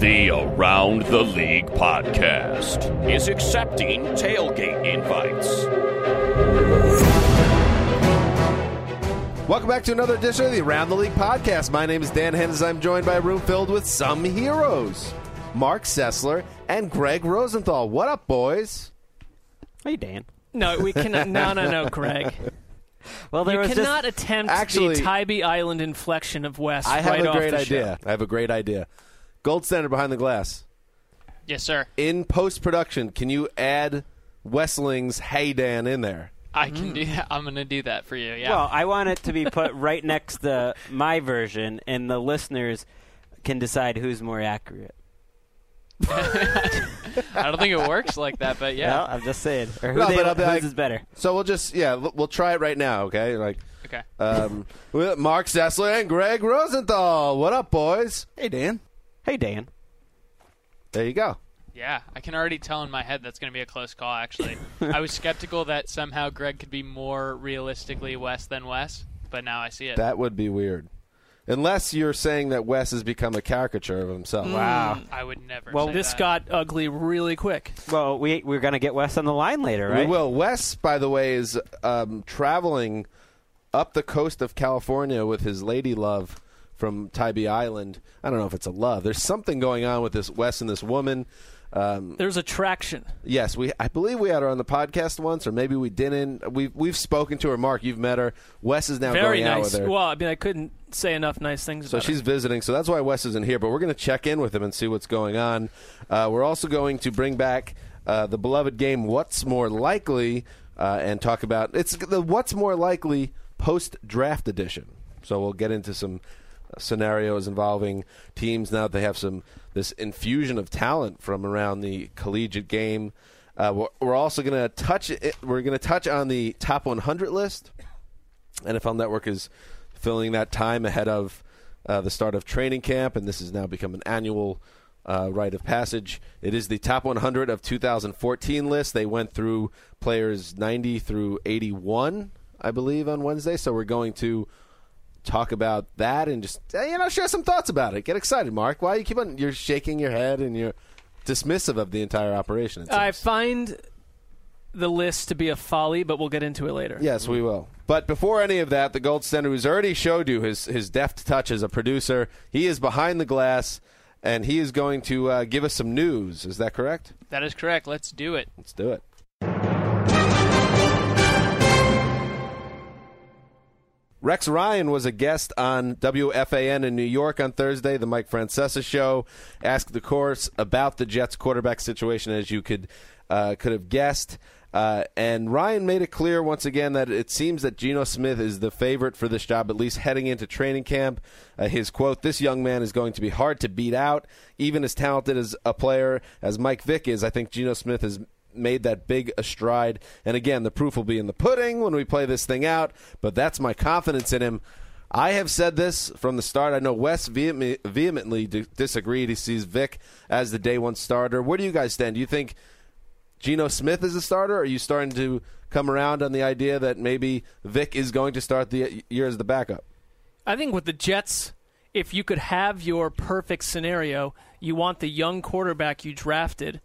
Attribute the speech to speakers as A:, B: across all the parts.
A: The Around the League podcast is accepting tailgate invites.
B: Welcome back to another edition of the Around the League podcast. My name is Dan Hanzus. I'm joined by a room filled with some heroes Mark Sessler and Greg Rosenthal. What up, boys?
C: Hey, Dan.
D: No, we cannot. No, no, no, Greg.
C: Well, there
D: you
C: was
D: cannot
C: just,
D: attempt
B: Actually-
D: the Tybee Island inflection of West
B: I have
D: right
B: a
D: off
B: great
D: the
B: idea.
D: show.
B: I have a great idea. Gold standard behind the glass.
E: Yes, sir.
B: In post production, can you add Wesseling's Hey Dan in there?
E: I can do that. I'm going to do that for you. Yeah.
C: Well, I want it to be put right next to my version, and the listeners can decide who's more accurate.
E: I don't think it works like that, but yeah.
C: Well, I'm just saying. Or who
B: No,
C: they,
B: but I'll be
C: whose
B: like-
C: is better?
B: So we'll just, yeah, l- we'll try it right now, okay? Like,
E: Okay.
B: um, with Mark Sessler and Greg Rosenthal. What up, boys?
C: Hey, Dan. Hey, Dan.
B: There you go.
E: Yeah, I can already tell in my head that's going to be a close call. Actually, I was skeptical that somehow Greg could be more realistically Wes than Wes, but now I see it.
B: That would be weird. Unless you're saying that Wes has become a caricature of himself.
C: Wow.
E: I would never.
D: Well,
E: say
D: this
E: that.
D: got ugly really quick.
C: Well, we we're gonna get Wes on the line later, right?
B: We will. Wes, by the way, is um, traveling up the coast of California with his lady love from Tybee Island. I don't know if it's a love. There's something going on with this Wes and this woman. Um,
D: There's attraction.
B: yes, we. I believe we had her on the podcast once, or maybe we didn't. We've we've spoken to her. Mark, you've met her. Wes is now
D: Very
B: going out
D: nice.
B: with her.
D: Well, I mean, I couldn't say enough nice things about her.
B: So she's
D: her.
B: visiting. So that's why Wes isn't here. But we're going to check in with him and see what's going on. Uh, we're also going to bring back uh, the beloved game "What's More Likely" uh, and talk about it's the "What's More Likely" post draft edition. So we'll get into some scenarios involving teams now that they have some this infusion of talent from around the collegiate game. Uh, we're, we're also going to touch it, we're going to touch on the top 100 list. NFL Network is filling that time ahead of uh, the start of training camp, and this has now become an annual uh, rite of passage. It is the top 100 of 2014 list. They went through players 90 through 81, I believe, on Wednesday. So we're going to talk about that and just uh, you know share some thoughts about it. Get excited, Mark. Why you keep on? You're shaking your head and you're dismissive of the entire operation.
D: I find the list to be a folly, but we'll get into it later.
B: Yes, we will. But before any of that, the gold standard who's already showed you his his deft touch as a producer. He is behind the glass, and he is going to uh, give us some news. Is that correct?
E: That is correct. Let's do it.
B: Let's do it. Rex Ryan was a guest on WFAN in New York on Thursday, the Mike Francesa show. Asked the course about the Jets quarterback situation, as you could uh, could have guessed. Uh, and Ryan made it clear once again that it seems that Geno Smith is the favorite for this job, at least heading into training camp. Uh, his quote: "This young man is going to be hard to beat out, even as talented as a player as Mike Vick is. I think Geno Smith is." Made that big a stride. And again, the proof will be in the pudding when we play this thing out. But that's my confidence in him. I have said this from the start. I know Wes vehemently disagreed. He sees Vick as the day one starter. Where do you guys stand? Do you think Geno Smith is a starter? Are you starting to come around on the idea that maybe Vick is going to start the year as the backup?
D: I think with the Jets, if you could have your perfect scenario, you want the young quarterback you drafted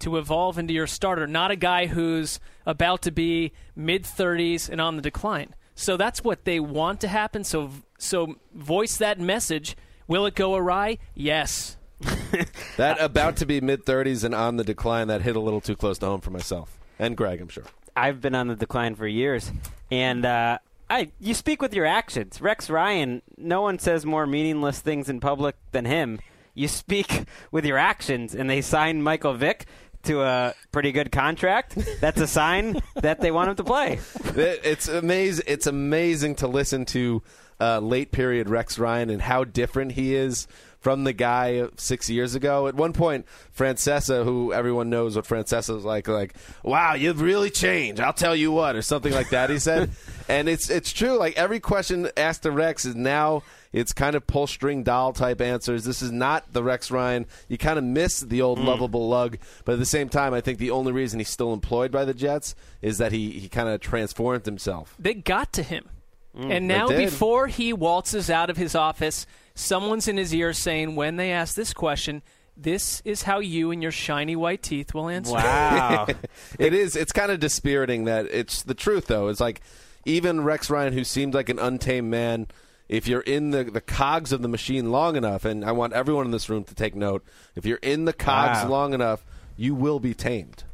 D: to evolve into your starter, not a guy who's about to be mid 30s and on the decline. So that's what they want to happen. So so voice that message. Will it go awry? Yes.
B: that about to be mid 30s and on the decline that hit a little too close to home for myself and Greg, I'm sure.
C: I've been on the decline for years, and uh, I you speak with your actions. Rex Ryan, no one says more meaningless things in public than him. You speak with your actions, and they signed Michael Vick to a pretty good contract. That's a sign that they want him to play.
B: It's amazing. It's amazing to listen to uh, late period Rex Ryan and how different he is from the guy six years ago. At one point, Francesa, who everyone knows what Francesa is like, like, wow, you've really changed. I'll tell you what, or something like that. He said, and it's it's true. Like every question asked to Rex is now it's kind of pull string doll type answers. This is not the Rex Ryan. You kind of miss the old mm. lovable lug, but at the same time, I think the only reason he's still employed by the Jets is that he he kind of transformed himself.
D: They got to him. Mm, and now, before he waltzes out of his office, someone's in his ear saying, when they ask this question, this is how you and your shiny white teeth will answer.
C: Wow.
B: it is. It's kind of dispiriting that it's the truth, though. It's like even Rex Ryan, who seemed like an untamed man, if you're in the, the cogs of the machine long enough, and I want everyone in this room to take note, if you're in the cogs wow. long enough, you will be tamed.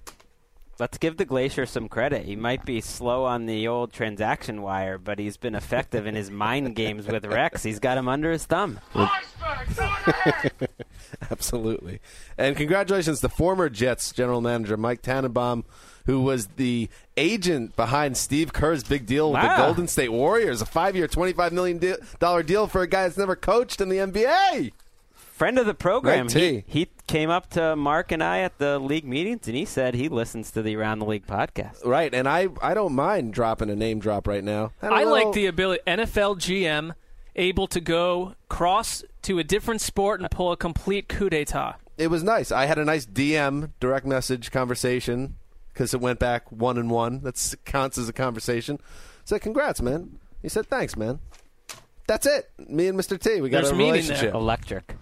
C: Let's give the Glacier some credit. He might be slow on the old transaction wire, but he's been effective in his mind games with Rex. He's got him under his thumb.
B: Absolutely. And congratulations to former Jets general manager Mike Tannenbaum, who was the agent behind Steve Kerr's big deal with wow. the Golden State Warriors, a five year, $25 million deal for a guy that's never coached in the NBA
C: friend of the program. He, he came up to Mark and I at the league meetings, and he said he listens to the Around the League podcast.
B: Right, and I I don't mind dropping a name drop right now.
D: I, I like the ability NFL GM able to go cross to a different sport and pull a complete coup d'état.
B: It was nice. I had a nice DM direct message conversation because it went back one and one. That counts as a conversation. said, "Congrats, man." He said, "Thanks, man." That's it. Me and Mr. T, we got
D: There's
B: a relationship.
C: Electric.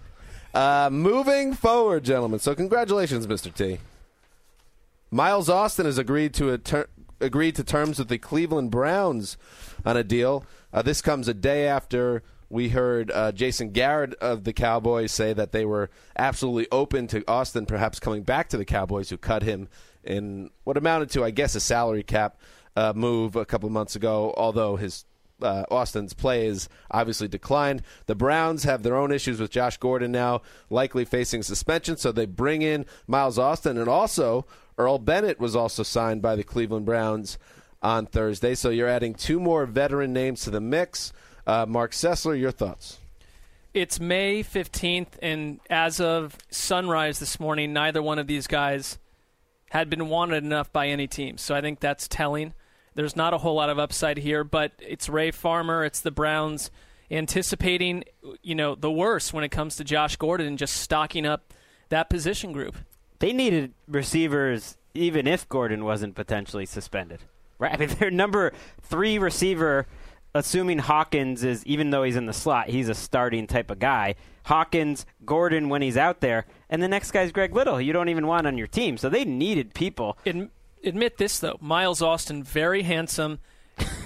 B: Uh, moving forward, gentlemen. So congratulations, Mr. T. Miles Austin has agreed to ter- agreed to terms with the Cleveland Browns on a deal. Uh, this comes a day after we heard uh, Jason Garrett of the Cowboys say that they were absolutely open to Austin perhaps coming back to the Cowboys, who cut him in what amounted to, I guess, a salary cap uh, move a couple months ago. Although his uh, Austin's play has obviously declined. The Browns have their own issues with Josh Gordon now, likely facing suspension, so they bring in Miles Austin, and also Earl Bennett was also signed by the Cleveland Browns on Thursday. So you're adding two more veteran names to the mix. Uh, Mark Sessler, your thoughts?
D: It's May 15th, and as of sunrise this morning, neither one of these guys had been wanted enough by any team. So I think that's telling. There's not a whole lot of upside here, but it's Ray Farmer, it's the Browns anticipating, you know, the worst when it comes to Josh Gordon and just stocking up that position group.
C: They needed receivers even if Gordon wasn't potentially suspended. Right? I mean, their number 3 receiver assuming Hawkins is even though he's in the slot, he's a starting type of guy. Hawkins, Gordon when he's out there, and the next guy's Greg Little. You don't even want on your team. So they needed people.
D: Admit this though, Miles Austin, very handsome.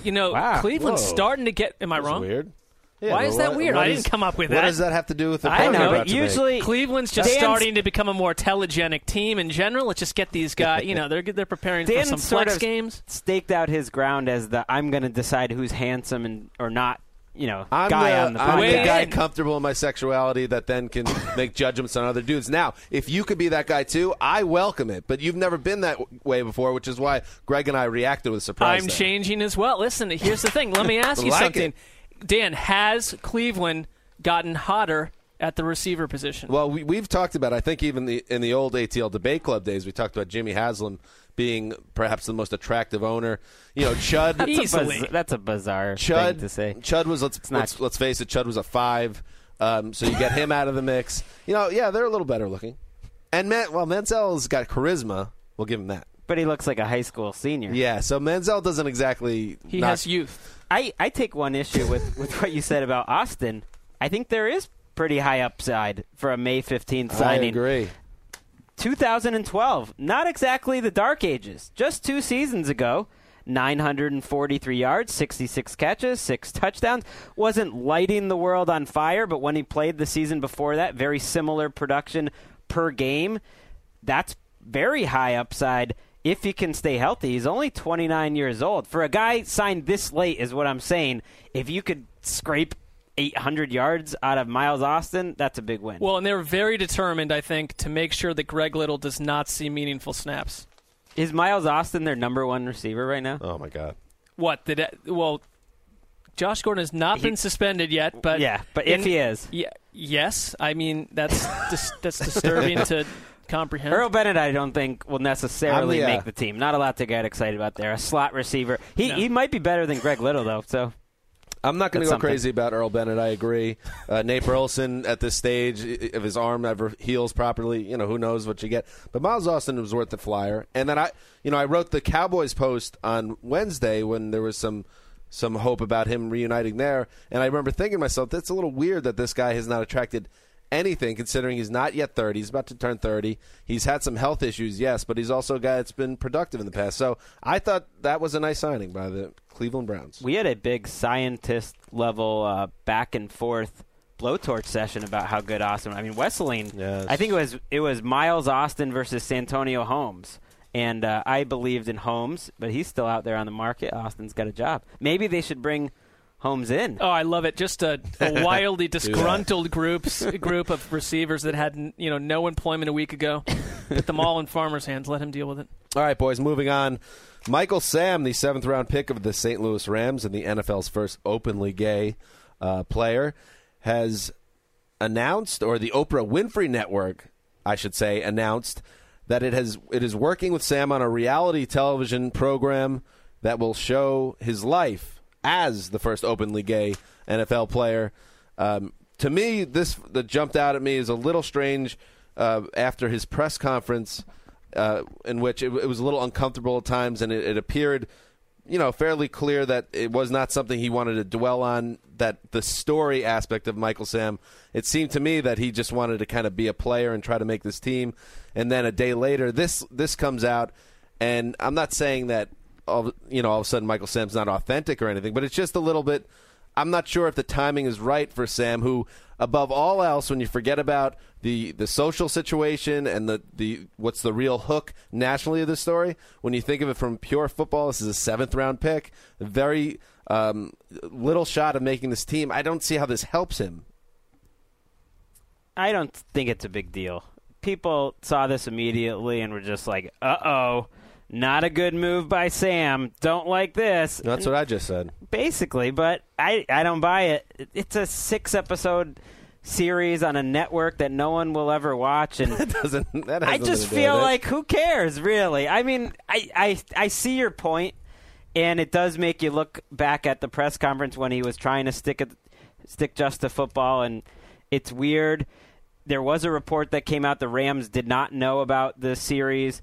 D: You know,
B: wow.
D: Cleveland's
B: Whoa.
D: starting to get. Am I wrong?
B: Weird.
D: Yeah, Why is that weird? I didn't come up with
B: what
D: that.
B: What does that have to do with the
C: I know.
B: Usually,
D: Cleveland's just Dan's, starting to become a more telegenic team in general. Let's just get these guys. You know, they're they're preparing
C: Dan
D: for some
C: sort
D: flex
C: of
D: games.
C: Staked out his ground as the I'm going to decide who's handsome and or not you know,
B: I'm
C: guy
B: the,
C: on the
B: I'm the guy comfortable in my sexuality that then can make judgments on other dudes. Now, if you could be that guy too, I welcome it. But you've never been that way before, which is why Greg and I reacted with surprise.
D: I'm
B: there.
D: changing as well. Listen, here's the thing. Let me ask you
B: like
D: something.
B: It.
D: Dan, has Cleveland gotten hotter at the receiver position.
B: Well, we, we've talked about. I think even the in the old ATL debate club days, we talked about Jimmy Haslam being perhaps the most attractive owner. You know, Chud.
C: That's, a,
D: Easily.
C: biz- that's a bizarre
B: Chud
C: thing to say.
B: Chud was let's
C: not-
B: let's, let's face it. Chud was a five. Um, so you get him out of the mix. You know, yeah, they're a little better looking. And Man, well, Manziel's got charisma. We'll give him that.
C: But he looks like a high school senior.
B: Yeah. So Manziel doesn't exactly.
D: he
B: not-
D: has youth.
C: I, I take one issue with, with what you said about Austin. I think there is pretty high upside for a May 15th signing.
B: I
C: signing.
B: agree.
C: 2012, not exactly the dark ages. Just two seasons ago, 943 yards, 66 catches, six touchdowns. Wasn't lighting the world on fire, but when he played the season before that, very similar production per game. That's very high upside if he can stay healthy. He's only 29 years old. For a guy signed this late, is what I'm saying. If you could scrape 800 yards out of Miles Austin, that's a big win.
D: Well, and they're very determined, I think, to make sure that Greg Little does not see meaningful snaps.
C: Is Miles Austin their number one receiver right now?
B: Oh my God.
D: What did it, well? Josh Gordon has not
C: He-
D: been suspended yet, but
C: yeah, but if he is,
D: yeah, yes, I mean that's dis- that's disturbing to comprehend.
C: Earl Bennett, I don't think will necessarily
B: I'm- yeah.
C: make the team. Not a lot to get excited about there. A slot receiver. He
D: No.
C: he might be better than Greg Little though. So
B: I'm not going to go
C: something.
B: crazy about Earl Bennett. I agree. Uh, Nate Burleson at this stage, if his arm ever heals properly, you know who knows what you get. But Miles Austin was worth the flyer. And then I, you know, I wrote the Cowboys post on Wednesday when there was some some hope about him reuniting there. And I remember thinking to myself, that's a little weird that this guy has not attracted anything, considering he's not yet 30. He's about to turn 30. He's had some health issues, yes, but he's also a guy that's been productive in the past. So I thought that was a nice signing by the Cleveland Browns.
C: we had a big scientist level uh, back and forth blowtorch session about how good Austin. I mean, Wesseling.
B: Yes.
C: I think it was it was Miles Austin versus Santonio Holmes. And uh, I believed in Holmes, but he's still out there on the market. Austin's got a job. Maybe they should bring Holmes in.
D: Oh, I love it! Just a, a wildly disgruntled groups group of receivers that had n- you know no employment a week ago. Put them all in Farmer's hands. Let him deal with it.
B: All right, boys, moving on. Michael Sam, the seventh round pick of the St. Louis Rams and the NFL's first openly gay uh, player, has announced, or the Oprah Winfrey Network, I should say, announced that it has it is working with Sam on a reality television program that will show his life as the first openly gay NFL player. Um, to me, this that jumped out at me is a little strange. Uh, after his press conference, uh, in which it, it was a little uncomfortable at times, and it, it appeared, you know, fairly clear that it was not something he wanted to dwell on. That the story aspect of Michael Sam, it seemed to me that he just wanted to kind of be a player and try to make this team. And then a day later, this this comes out, and I'm not saying that all you know all of a sudden Michael Sam's not authentic or anything, but it's just a little bit. I'm not sure if the timing is right for Sam, who, above all else, when you forget about the, the social situation and the, the what's the real hook nationally of the story, when you think of it from pure football, this is a seventh round pick, very um, little shot of making this team. I don't see how this helps him.
C: I don't think it's a big deal. People saw this immediately and were just like, "Uh oh, not a good move by Sam. Don't like this."
B: That's what I just said.
C: basically, but I I don't buy it. It's a six episode series on a network that no one will ever watch, and
B: That doesn't. That has
C: I just feel like who cares, really? I mean, I, I I see your point, and it does make you look back at the press conference when he was trying to stick it, stick just to football, and it's weird. There was a report that came out the Rams did not know about the series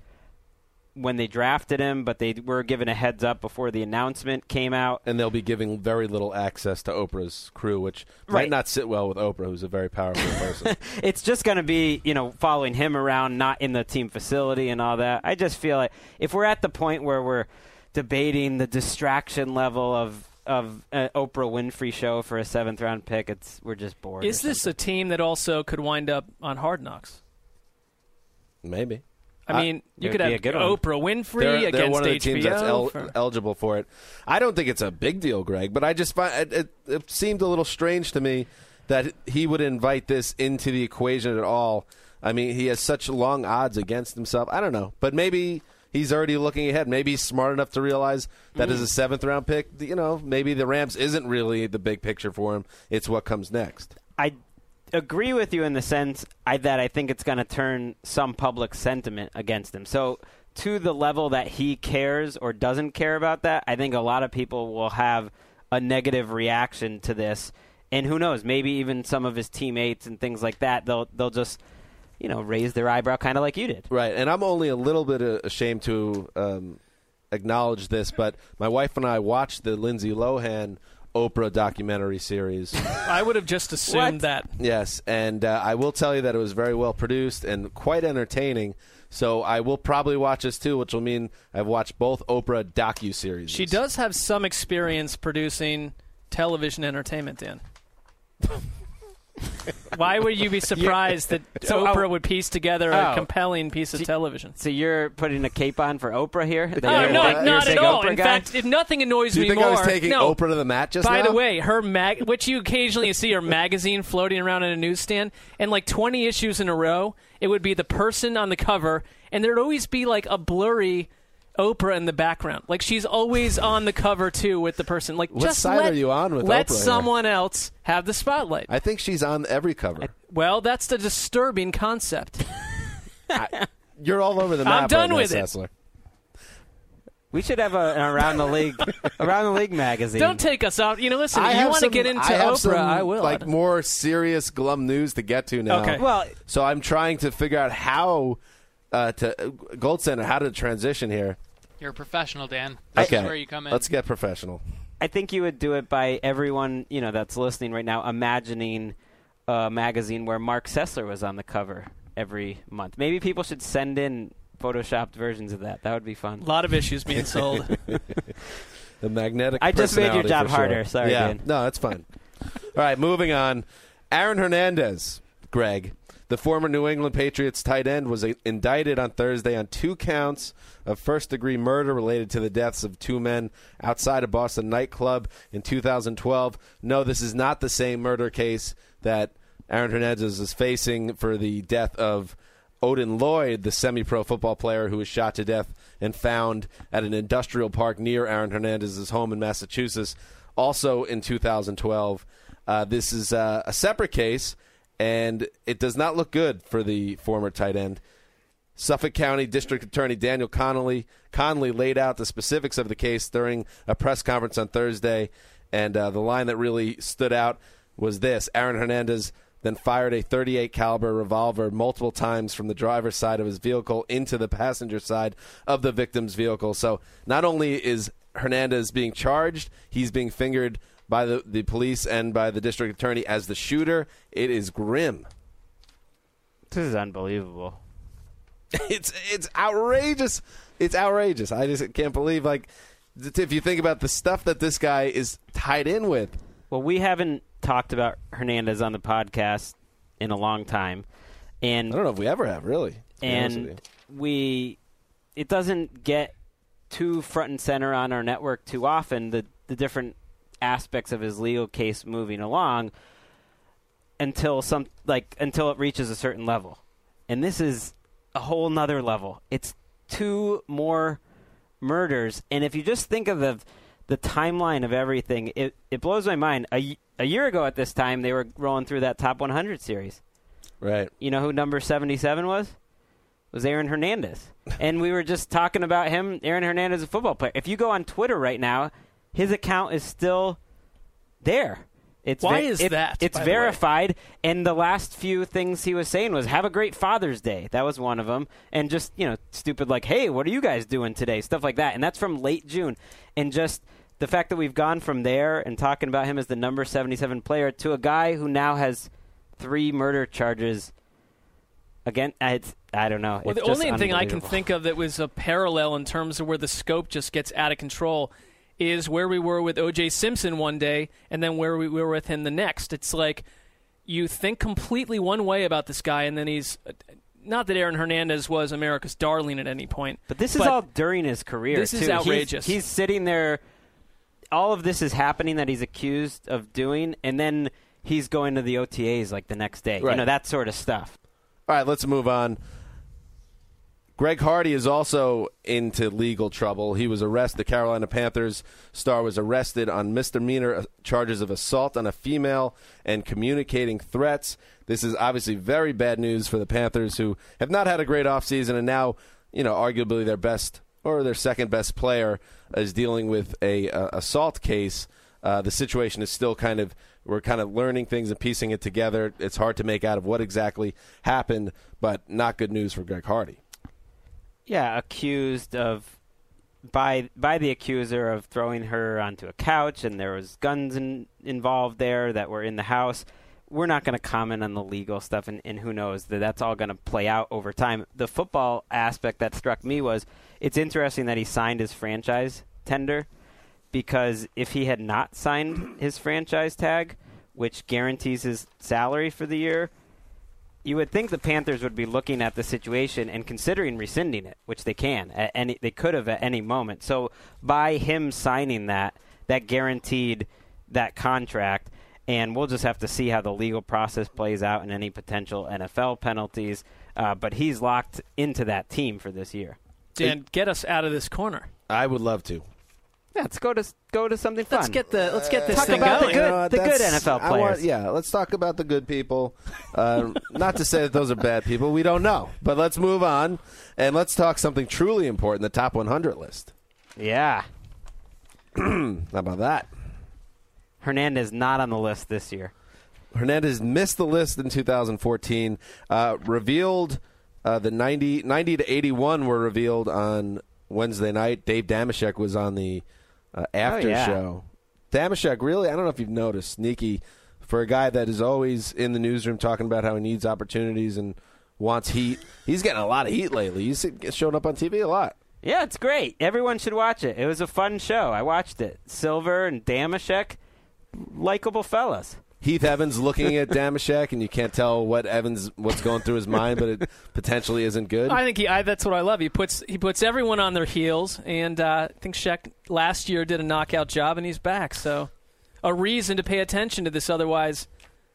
C: when they drafted him, but they were given a heads up before the announcement came out.
B: and they'll be giving very little access to Oprah's crew, which might not sit well with Oprah, who's a very powerful person.
C: it's just going to be, you know, following him around, not in the team facility and all that. I just feel like if we're at the point where we're debating the distraction level of of an Oprah Winfrey show for a seventh round pick, it's we're just bored.
D: Is
C: or
D: this a team that also could wind up on Hard Knocks?
B: Maybe.
D: I mean, you could have
C: good.
D: Oprah Winfrey
B: they're, they're
D: against
B: one of the
D: HBO.
B: teams that's el-
D: for-
B: eligible for it. I don't think it's a big deal, Greg, but I just find it, it, it seemed a little strange to me that he would invite this into the equation at all. I mean, he has such long odds against himself. I don't know, but maybe he's already looking ahead. Maybe he's smart enough to realize that as mm-hmm. a seventh round pick, you know, maybe the Rams isn't really the big picture for him. It's what comes next.
C: I agree with you in the sense I, that I think it's going to turn some public sentiment against him. So, to the level that he cares or doesn't care about that, I think a lot of people will have a negative reaction to this. And who knows? Maybe even some of his teammates and things like that. They'll they'll just you know raise their eyebrow, kind of like you did.
B: Right, and I'm only a little bit uh, ashamed to um, acknowledge this, but my wife and I watched the Lindsay Lohan Oprah documentary series.
D: I would have just assumed that.
B: yes, and uh, I will tell you that it was very well produced and quite entertaining. So I will probably watch this too, which will mean I've watched both Oprah docu series.
D: She does have some experience producing television entertainment, Dan. Why would you be surprised that
C: So,
D: Oprah
C: oh.
D: would piece together a
C: Oh.
D: compelling piece of
C: So-
D: television?
C: So you're putting a cape on for Oprah here? That
D: Oh, no,
C: that you're
D: not at all.
C: Oprah
D: In
C: guy?
D: fact, if nothing annoys
B: Do you
D: me
B: think
D: more,
B: I was taking
D: no.
B: Oprah to the mat just
D: By
B: now?
D: the way, her mag, which you occasionally see her magazine floating around in a newsstand, and like 20 issues in a row, it would be the person on the cover, and there'd always be like a blurry Oprah in the background. Like she's always on the cover too with the person. Like
B: What
D: just
B: side
D: let,
B: are you on with
D: let
B: Oprah here?
D: someone else have the spotlight.
B: I think she's on every cover.
D: well, that's the disturbing concept.
B: You're all over the map.
D: I'm done
B: right
D: with
B: now,
D: it.
B: Sessler.
C: We should have a, an around the league around the league magazine.
D: Don't take us out. You know, listen.
B: I
D: you want to get into
B: I have
D: Oprah?
B: some,
D: I will.
B: Like more serious glum news to get to now.
D: Okay.
C: well,
B: So I'm trying to figure out how uh, to Gold Standard how to transition here.
E: You're a professional, Dan. This
B: Okay,
E: is where you come in.
B: let's get professional.
C: I think you would do it by everyone you know that's listening right now imagining a magazine where Mark Sessler was on the cover every month. Maybe people should send in photoshopped versions of that. That would be fun.
D: a lot of issues being sold.
B: The magnetic.
C: I just made your job
B: for sure.
C: harder. Sorry,
B: yeah,
C: Dan.
B: no, that's fine. All right, moving on. Aaron Hernandez, Greg, the former New England Patriots tight end, was uh, indicted on Thursday on two counts of first-degree murder related to the deaths of two men outside a Boston nightclub in 2012. No, this is not the same murder case that Aaron Hernandez is facing for the death of Odin Lloyd, the semi pro football player who was shot to death and found at an industrial park near Aaron Hernandez's home in Massachusetts, also in 2012. Uh, this is uh, a separate case, and it does not look good for the former tight end. Suffolk County District Attorney Daniel Connolly Conley laid out the specifics of the case during a press conference on Thursday, and uh, the line that really stood out was this: Aaron Hernandez then fired a 38 caliber revolver multiple times from the driver's side of his vehicle into the passenger side of the victim's vehicle. So not only is Hernandez being charged, he's being fingered by the, the police and by the district attorney as the shooter. It is grim.
C: This is unbelievable.
B: it's it's outrageous. It's outrageous. I just can't believe like if you think about the stuff that this guy is tied in with.
C: Well, we haven't talked about Hernandez on the podcast in a long time, and
B: I don't know if we ever have really. to be honest with
C: and we it doesn't get too front and center on our network too often the the different aspects of his legal case moving along until some like until it reaches a certain level and this is a whole nother level it's two more murders and if you just think of the the timeline of everything it it blows my mind A, a year ago at this time they were rolling through that top 100 series
B: right.
C: you know who number 77 was? Was Aaron Hernandez. and we were just talking about him. Aaron Hernandez is a football player. If you go on Twitter right now, his account is still there. It's
D: Why
C: ve-
D: is
C: it-
D: that,
C: It's
D: by the
C: verified. And the last few things he was saying was, have a great Father's Day. That was one of them. And just, you know, stupid like, hey, what are you guys doing today? Stuff like that. And that's from late June. And just the fact that we've gone from there and talking about him as the number 77 player to a guy who now has three murder charges again uh, it's i don't know
D: Well, the only thing I can think of that was a parallel in terms of where the scope just gets out of control is where we were with O.J. Simpson one day and then where we were with him the next. It's like you think completely one way about this guy, and then he's. Not that Aaron Hernandez was America's darling at any point.
C: but this is all during his career
D: This is
C: too. He's-
D: outrageous.
C: he's, sitting there all of this is happening that he's accused of doing and then he's going to the otas like the next day you know that sort of stuff
B: All right, let's move on. Greg Hardy is also into legal trouble. He was arrested. The Carolina Panthers star was arrested on misdemeanor uh, charges of assault on a female and communicating threats. This is obviously very bad news for the Panthers, who have not had a great offseason, and now, you know, arguably their best or their second best player is dealing with a, a assault case. Uh, the situation is still kind of we're kind of learning things and piecing it together. It's hard to make out of what exactly happened, but not good news for Greg Hardy.
C: Yeah, accused of by by the accuser of throwing her onto a couch, and there was guns in, involved there that were in the house. We're not going to comment on the legal stuff, and, and who knows that that's all going to play out over time. The football aspect that struck me was it's interesting that he signed his franchise tender because if he had not signed his franchise tag, which guarantees his salary for the year, you would think the Panthers would be looking at the situation and considering rescinding it, which they can at any they could have at any moment. So by him signing that, that guaranteed that contract, and we'll just have to see how the legal process plays out and any potential NFL penalties. Uh, but he's locked into that team for this year.
D: Dan, get us out of this corner.
B: I would love to.
C: Yeah, let's go to go to something fun.
D: Let's get the let's get this
C: Talk
D: thing
C: about the
D: going.
C: good-
B: You know,
C: the good
B: that's-
C: NFL
B: I want-
C: players.
B: yeah, let's talk about the good people. Uh, not to say that those are bad people. We don't know. But let's move on and let's talk something truly important the top 100 list.
C: Yeah,
B: How about that?
C: Hernandez not on the list this year.
B: Hernandez missed the list in 2014. Uh, revealed uh, the 90, 90 to 81 were revealed on Wednesday night. Dave Dameshek was on the uh, after
C: Oh, yeah.
B: show. Dameshek, really, I don't know if you've noticed, sneaky for a guy that is always in the newsroom talking about how he needs opportunities and wants heat. He's getting a lot of heat lately. He's showing up on TV a lot.
C: Yeah, it's great. Everyone should watch it. It was a fun show. I watched it. Silver and Dameshek, likable fellas.
B: Heath Evans looking at Dameshek, and you can't tell what Evans what's going through his mind, but it potentially isn't good.
D: I think he. I, that's what I love. He puts he puts everyone on their heels, and uh, I think Sheck last year did a knockout job, and he's back. So, a reason to pay attention to this otherwise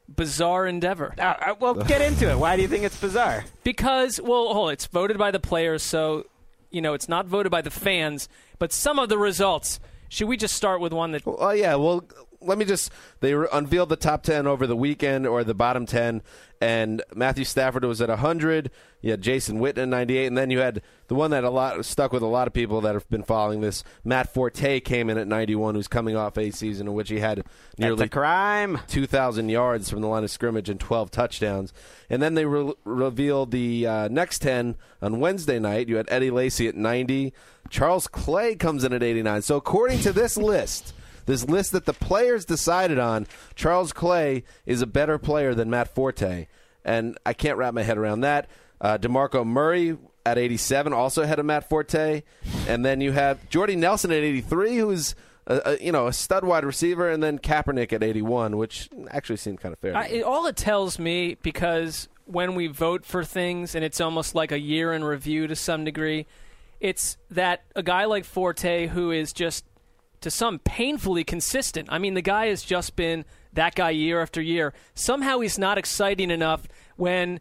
D: bizarre endeavor.
C: Uh, uh, well, get into it. Why do you think it's bizarre?
D: Because well, hold, on, it's voted by the players, so you know it's not voted by the fans. But some of the results. Should we just start with one that?
B: Oh yeah, well, let me just they unveiled the top 10 over the weekend or the bottom 10 and Matthew Stafford was at 100, you had Jason Witten at 98 and then you had the one that a lot stuck with a lot of people that have been following this. Matt Forte came in at 91 who's coming off a season in which he had nearly
C: crime.
B: 2,000 yards from the line of scrimmage and 12 touchdowns. And then they re- revealed the uh, next 10 on Wednesday night. You had Eddie Lacy at 90. Charles Clay comes in at 89. So, according to this list, this list that the players decided on, Charles Clay is a better player than Matt Forte. And I can't wrap my head around that. Uh, DeMarco Murray at 87, also ahead of Matt Forte. And then you have Jordy Nelson at 83, who's a, a, you know a stud wide receiver, and then Kaepernick at 81, which actually seemed kind of fair.
D: I, it, all it tells me because when we vote for things and it's almost like a year in review to some degree, it's that a guy like Forte who is just to some painfully consistent. I mean, the guy has just been that guy year after year. Somehow he's not exciting enough when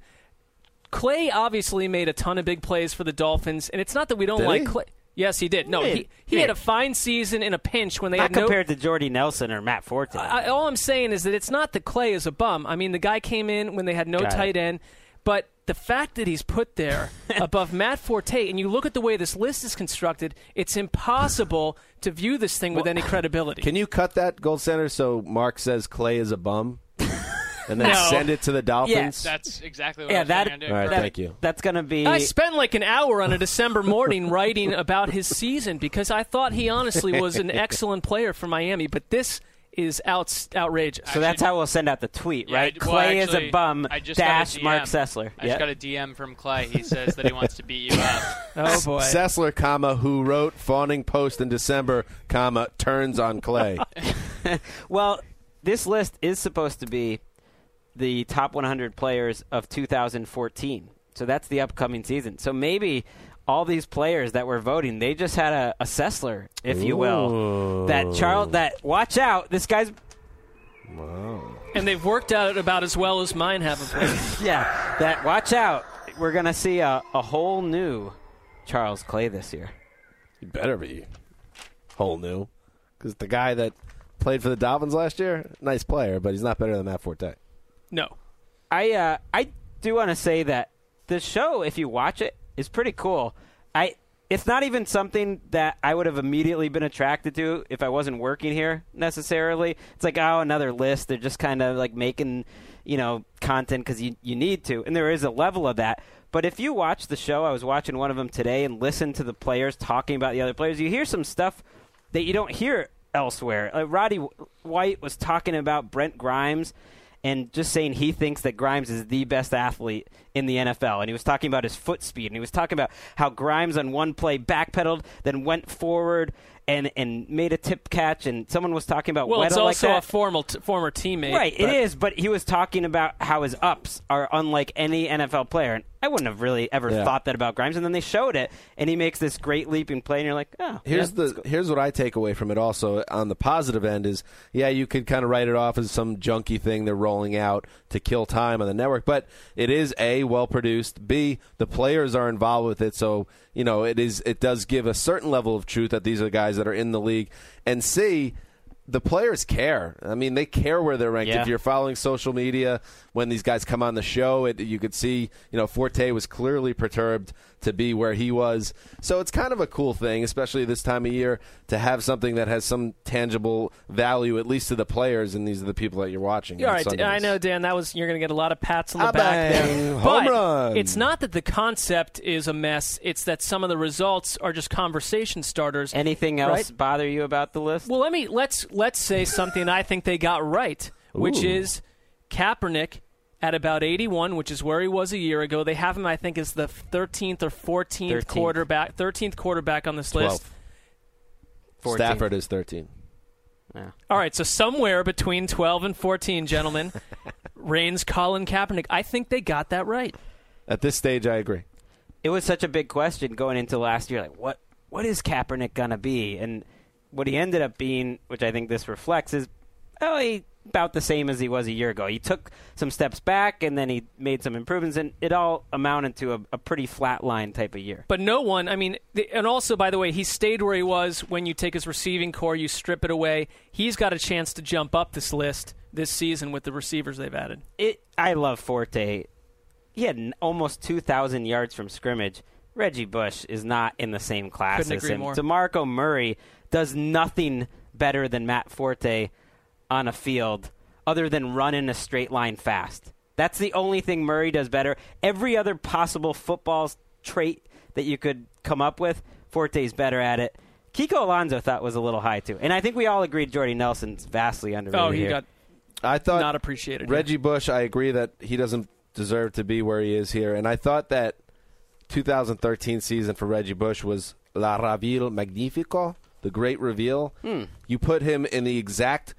D: Clay obviously made a ton of big plays for the Dolphins, and it's not that we don't
B: Did
D: like
B: he?
D: Clay. Yes, he did. No,
C: He
D: he, had a fine season in a pinch when they
C: Not
D: had no
C: compared to Jordy Nelson or Matt Forte.
D: I, all I'm saying is that it's not that Clay is a bum. I mean, the guy came in when they had no
C: Got it.
D: tight end, but the fact that he's put there above Matt Forte, and you look at the way this list is constructed, it's impossible to view this thing with any credibility.
B: Can you cut that Gold Standard so Mark says Clay is a bum, and then
D: No.
B: send it to the Dolphins?
E: That's exactly what I
C: yeah,
E: was
C: that,
E: planning on.
B: All right,
C: that-
B: thank you.
C: That's going to be.
D: I spent like an hour on a December morning writing about his season because I thought he honestly was an excellent player for Miami, but this is out, outrageous.
C: so that's how we'll send out the tweet,
E: Yeah,
C: right?
E: I- well,
C: Clay is a bum.
E: I just got a
C: dash Mark Sessler.
E: I
C: Yeah.
E: just got a DM from Clay. He says that he wants to beat you up.
D: oh boy.
B: Sessler, comma, who wrote fawning post in December, comma, turns on Clay.
C: Well, this list is supposed to be the top 100 players of 2014. So that's the upcoming season. So maybe all these players that were voting, they just had a, a Sessler, if you will. That Charles, that watch out, this guy's Wow.
D: and they've worked out about as well as mine have of late.
C: yeah. That watch out, we're gonna see a, a whole new Charles Clay this year.
B: He better be whole new, because the guy that played for the Dolphins last year, nice player, but he's not better than Matt Forte.
D: No.
C: I uh, I do want to say that the show, if you watch it, is pretty cool. I it's not even something that I would have immediately been attracted to if I wasn't working here necessarily. It's like oh, another list. They're just kind of like making you know content because you you need to, and there is a level of that. But if you watch the show, I was watching one of them today and listen to the players talking about the other players. You hear some stuff that you don't hear elsewhere. Uh, Roddy White was talking about Brent Grimes and just saying he thinks that Grimes is the best athlete in the NFL. And he was talking about his foot speed, and he was talking about how Grimes on one play backpedaled, then went forward and and made a tip catch, and someone was talking about
D: Well,
C: Weddle
D: it's
C: like
D: also
C: that.
D: a formal t- former teammate.
C: Right, it
D: but-
C: is, but he was talking about how his ups are unlike any NFL player. And I wouldn't have really ever
B: Yeah.
C: thought that about Grimes. And then they showed it, and he makes this great leaping play, and you're like, oh.
B: Here's
C: yeah,
B: the
C: cool.
B: here's what I take away from it. Also, on the positive end, is yeah, you could kind of write it off as some junky thing they're rolling out to kill time on the network, but it is a well produced. B the players are involved with it, so you know it is it does give a certain level of truth that these are the guys that are in the league. And C the players care. I mean, they care where they're ranked.
C: Yeah.
B: If you're following social media when these guys come on the show, it, you could see, you know, Forte was clearly perturbed to be where he was. So it's kind of a cool thing, especially this time of year, to have something that has some tangible value, at least to the players, and these are the people that you're watching.
D: Yeah,
B: on
D: all right,
B: Sundays.
D: I know, Dan. That was you're going to get a lot of pats on the
B: Ah,
D: back
B: bang.
D: there.
B: Home
D: but
B: run.
D: it's not that the concept is a mess. It's that some of the results are just conversation starters.
C: Anything else
D: Right.
C: bother you about the list?
D: Well, let me let's let's say something I think they got right, which
B: Ooh.
D: is Kaepernick at about 81, which is where he was a year ago. They have him, I think, as the 13th or 14th
C: 13th.
D: quarterback, 13th quarterback on this list.
B: 12.
C: 14.
B: Stafford is 13.
C: Yeah.
D: All right, so somewhere between 12 and 14, gentlemen, reigns Colin Kaepernick. I think they got that right.
B: At this stage, I agree.
C: it was such a big question going into last year. Like, what what is Kaepernick gonna be? And what he ended up being, which I think this reflects, is oh, he about the same as he was a year ago. He took some steps back, and then he made some improvements, and it all amounted to a, a pretty flat line type of year.
D: But no one, I mean, the, and also, by the way, he stayed where he was when you take his receiving corps, you strip it away. He's got a chance to jump up this list this season with the receivers they've added.
C: It, I love Forte. He had almost 2,000 yards from scrimmage. Reggie Bush is not in the same class
D: Couldn't
C: as him.
D: more.
C: DeMarco Murray does nothing better than Matt Forte on a field other than run in a straight line fast. That's the only thing Murray does better. Every other possible football trait that you could come up with, Forte's better at it. Kiko Alonso thought was a little high too, and I think we all agreed Jordy Nelson's vastly underrated.
D: Oh, he
C: here.
D: got
B: I thought
D: not appreciated.
B: Reggie Bush, I agree that he doesn't deserve to be where he is here. And I thought that 2013 season for Reggie Bush was La Raville Magnifico, the great reveal. Hmm. You put him in the exact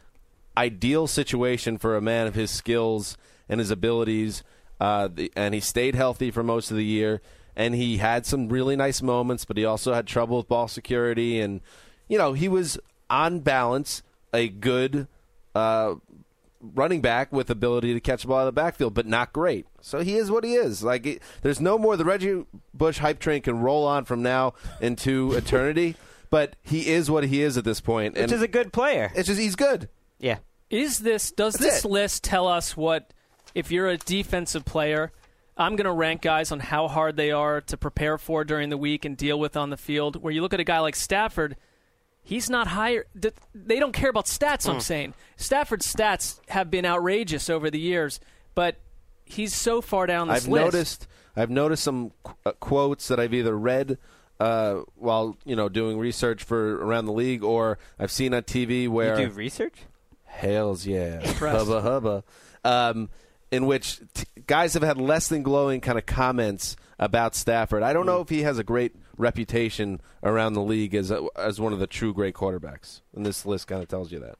B: ideal situation for a man of his skills and his abilities, uh, the, and he stayed healthy for most of the year. And he had some really nice moments, but he also had trouble with ball security. And, you know, he was on balance a good uh, running back with ability to catch the ball out of the backfield, but not great. So he is what he is. Like it, there's no more. The Reggie Bush hype train can roll on from now into eternity, but he is what he is at this point,
C: which
B: and
C: is a good player.
B: it's just he's good.
C: Yeah.
D: Is this does
B: That's
D: this
B: it.
D: list tell us what if you're a defensive player? I'm going to rank guys on how hard they are to prepare for during the week and deal with on the field. Where you look at a guy like Stafford, he's not higher. They don't care about stats. I'm saying Stafford's stats have been outrageous over the years, but he's so far down this
B: I've
D: list.
B: noticed. I've noticed some qu- uh, quotes that I've either read uh, while you know doing research for around the league, or I've seen on TV where
C: You do research?
B: Hells yeah,
D: Impressed.
B: hubba hubba. Um, in which t- guys have had less than glowing kind of comments about Stafford. I don't know if he has a great reputation around the league as a, as one of the true great quarterbacks. And this list kind of tells you that.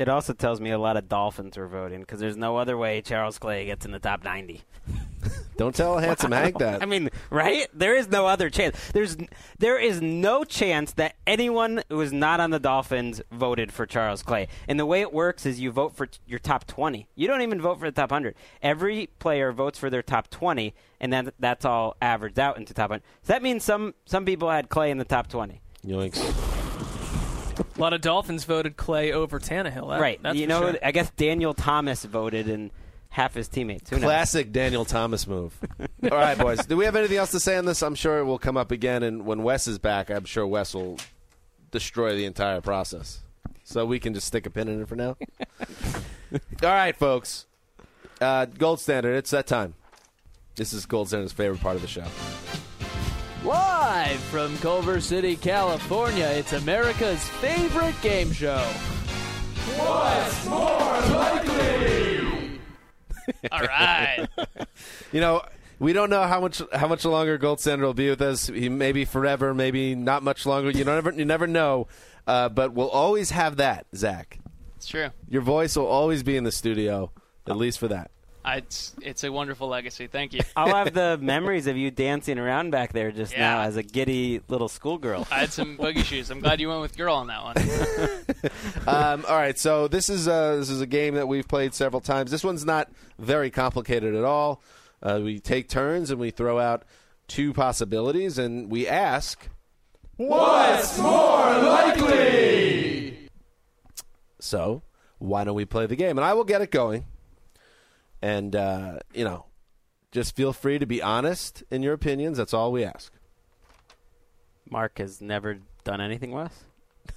C: It also tells me a lot of Dolphins are voting because there's no other way Charles Clay gets in the top 90.
B: Don't tell handsome Hank that.
C: I mean, right? There is no other chance. There's there is no chance that anyone who is not on the Dolphins voted for Charles Clay. And the way it works is you vote for t- your top 20. You don't even vote for the top 100. Every player votes for their top 20 and then that's all averaged out into top 100. So that means some some people had Clay in the top 20.
B: Yoinks.
D: A lot of Dolphins voted Clay over Tannehill. That-
C: right.
D: That's
C: you know,
D: sure.
C: I guess Daniel Thomas voted and half his teammates. Who knows?
B: Classic Daniel Thomas move. All right, boys. Do we have anything else to say on this? I'm sure it will come up again, and when Wes is back, I'm sure Wes will destroy the entire process. So we can just stick a pin in it for now. All right, folks. Uh, Gold Standard. It's that time. This is Gold Standard's favorite part of the show.
F: Live from Culver City, California, it's America's favorite game show. What's more likely?
E: All right.
B: You know, we don't know how much how much longer Gold Standard will be with us. He maybe forever, maybe not much longer. You never you never know. Uh, but we'll always have that, Zach.
E: It's true.
B: Your voice will always be in the studio, at least for that.
E: I, it's it's a wonderful legacy. Thank you.
C: I'll have the memories of you dancing around back there just
E: Yeah.
C: now as a giddy little schoolgirl.
E: I had some boogie shoes. I'm glad you went with girl on that one.
B: Um, all right, so this is uh, this is a game that we've played several times. This one's not very complicated at all. Uh, we take turns and we throw out two possibilities, and we ask, "What's more likely?" So, why don't we play the game? And I will get it going. And uh, you know, just feel free to be honest in your opinions. That's all we ask.
C: Mark has never done anything Wes.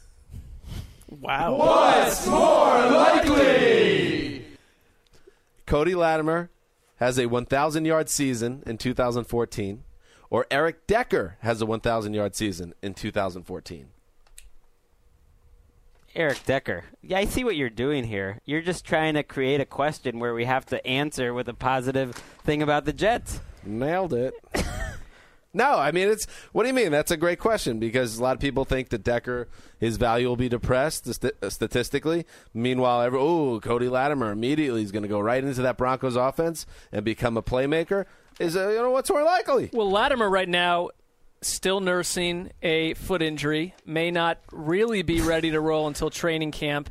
F: Wow. What's more likely?
B: Cody Latimer has a 1,000 yard season in 2014, or Eric Decker has a 1,000 yard season in 2014.
C: Eric Decker. Yeah, I see what you're doing here. You're just trying to create a question where we have to answer with a positive thing about the Jets.
B: Nailed it. no, I mean it's. What do you mean? That's a great question because a lot of people think that Decker his value will be depressed st- uh, statistically. Meanwhile, every oh Cody Latimer immediately is going to go right into that Broncos offense and become a playmaker. Is uh, you know what's more likely?
D: Well, Latimer right now still nursing a foot injury, may not really be ready to roll until training camp.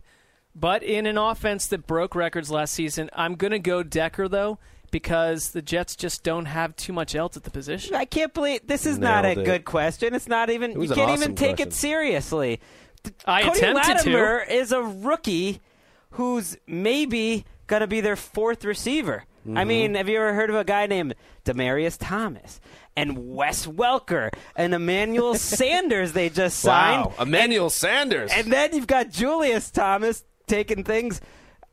D: But in an offense that broke records last season, I'm going to go Decker though because the Jets just don't have too much else at the position.
C: I can't believe this is not a
B: it.
C: good question. It's not even.
B: It
C: you can't
B: awesome
C: even take
B: question.
C: it seriously.
D: I
C: Cody
D: attempted
C: Latimer
D: to.
C: is a rookie who's maybe going to be their fourth receiver.
B: Mm-hmm.
C: I mean, have you ever heard of a guy named Demaryius Thomas and Wes Welker and Emmanuel Sanders? They just signed.
B: Wow, Emmanuel Sanders.
C: And then you've got Julius Thomas taking things.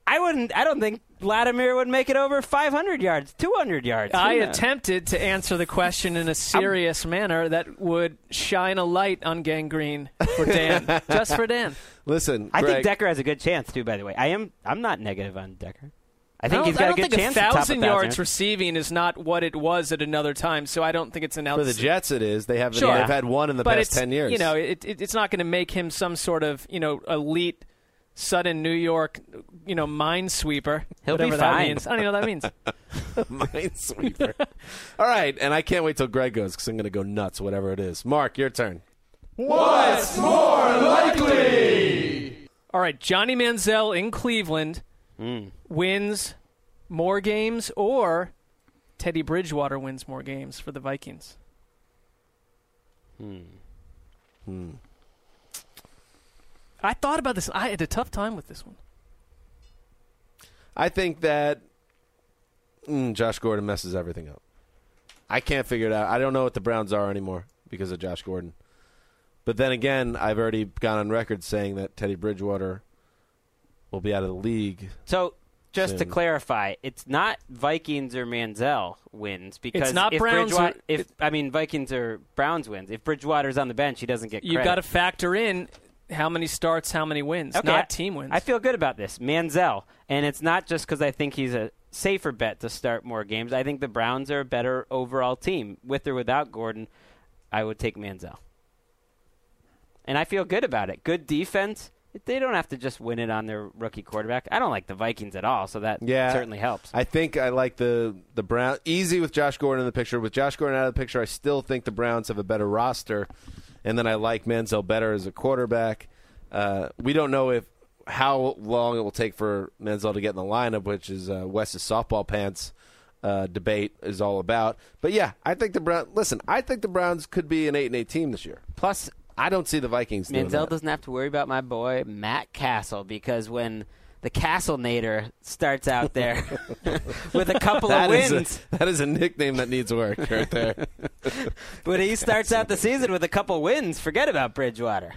C: I wouldn't. I don't think Vladimir would make it over 500 yards, 200 yards.
D: I
C: Who knows?
D: attempted to answer the question in a serious manner that would shine a light on gangrene for Dan, just for Dan.
B: Listen,
C: I
B: Greg,
C: think Decker has a good chance too. By the way, I am. I'm not negative on Decker. I think
D: don't,
C: he's
D: I
C: got a
D: don't
C: good
D: think
C: chance.
D: a
C: to top
D: thousand yards receiving is not what it was at another time. So I don't think it's an
B: for the Jets, it is. They have.
D: Sure.
B: They've had one in the
D: but
B: past ten years.
D: You know, it, it, it's not going to make him some sort of you know elite sudden New York you know minesweeper.
C: He'll be
D: whatever that
C: fine.
D: means. I don't even know what that means.
B: Minesweeper. All right, and I can't wait till Greg goes because I'm going to go nuts, whatever it is. Mark, your turn. What's more likely?
D: All right, Johnny Manziel in Cleveland
C: Hmm.
D: wins more games, or Teddy Bridgewater wins more games for the Vikings.
C: Hmm.
D: I thought about this. I had a tough time with this one.
B: I think that mm, Josh Gordon messes everything up. I can't figure it out. I don't know what the Browns are anymore because of Josh Gordon. But then again, I've already gone on record saying that Teddy Bridgewater will be out of the league.
C: So, just to clarify, it's not Vikings or Manziel wins because
D: not
C: if
D: Browns or-
C: Bridgewater, if I mean Vikings or Browns wins. If Bridgewater's on the bench, he doesn't get.
D: You've got to factor in how many starts, how many wins,
C: Okay, I-
D: not team wins.
C: I feel good about this. Manziel. And it's not just because I think he's a safer bet to start more games. I think the Browns are a better overall team. With or without Gordon, I would take Manziel. And I feel good about it. Good defense. They don't have to just win it on their rookie quarterback. I don't like the Vikings at all, so that
B: Yeah,
C: certainly helps.
B: I think I like the the Brown easy with Josh Gordon in the picture. With Josh Gordon out of the picture, I still think the Browns have a better roster, and then I like Manziel better as a quarterback. Uh, we don't know if how long it will take for Manziel to get in the lineup, which is uh, Wes's softball pants uh, debate is all about. But yeah, I think the Brown. Listen, I think the Browns could be an eight and eight team this year.
C: Plus,
B: I don't see the Vikings. doing
C: Manziel
B: that.
C: doesn't have to worry about my boy Matt Cassel because when the Castle Nader starts out there with a couple of wins.
B: a, that is a nickname that needs work right there.
C: when he starts out the season with a couple wins, forget about Bridgewater.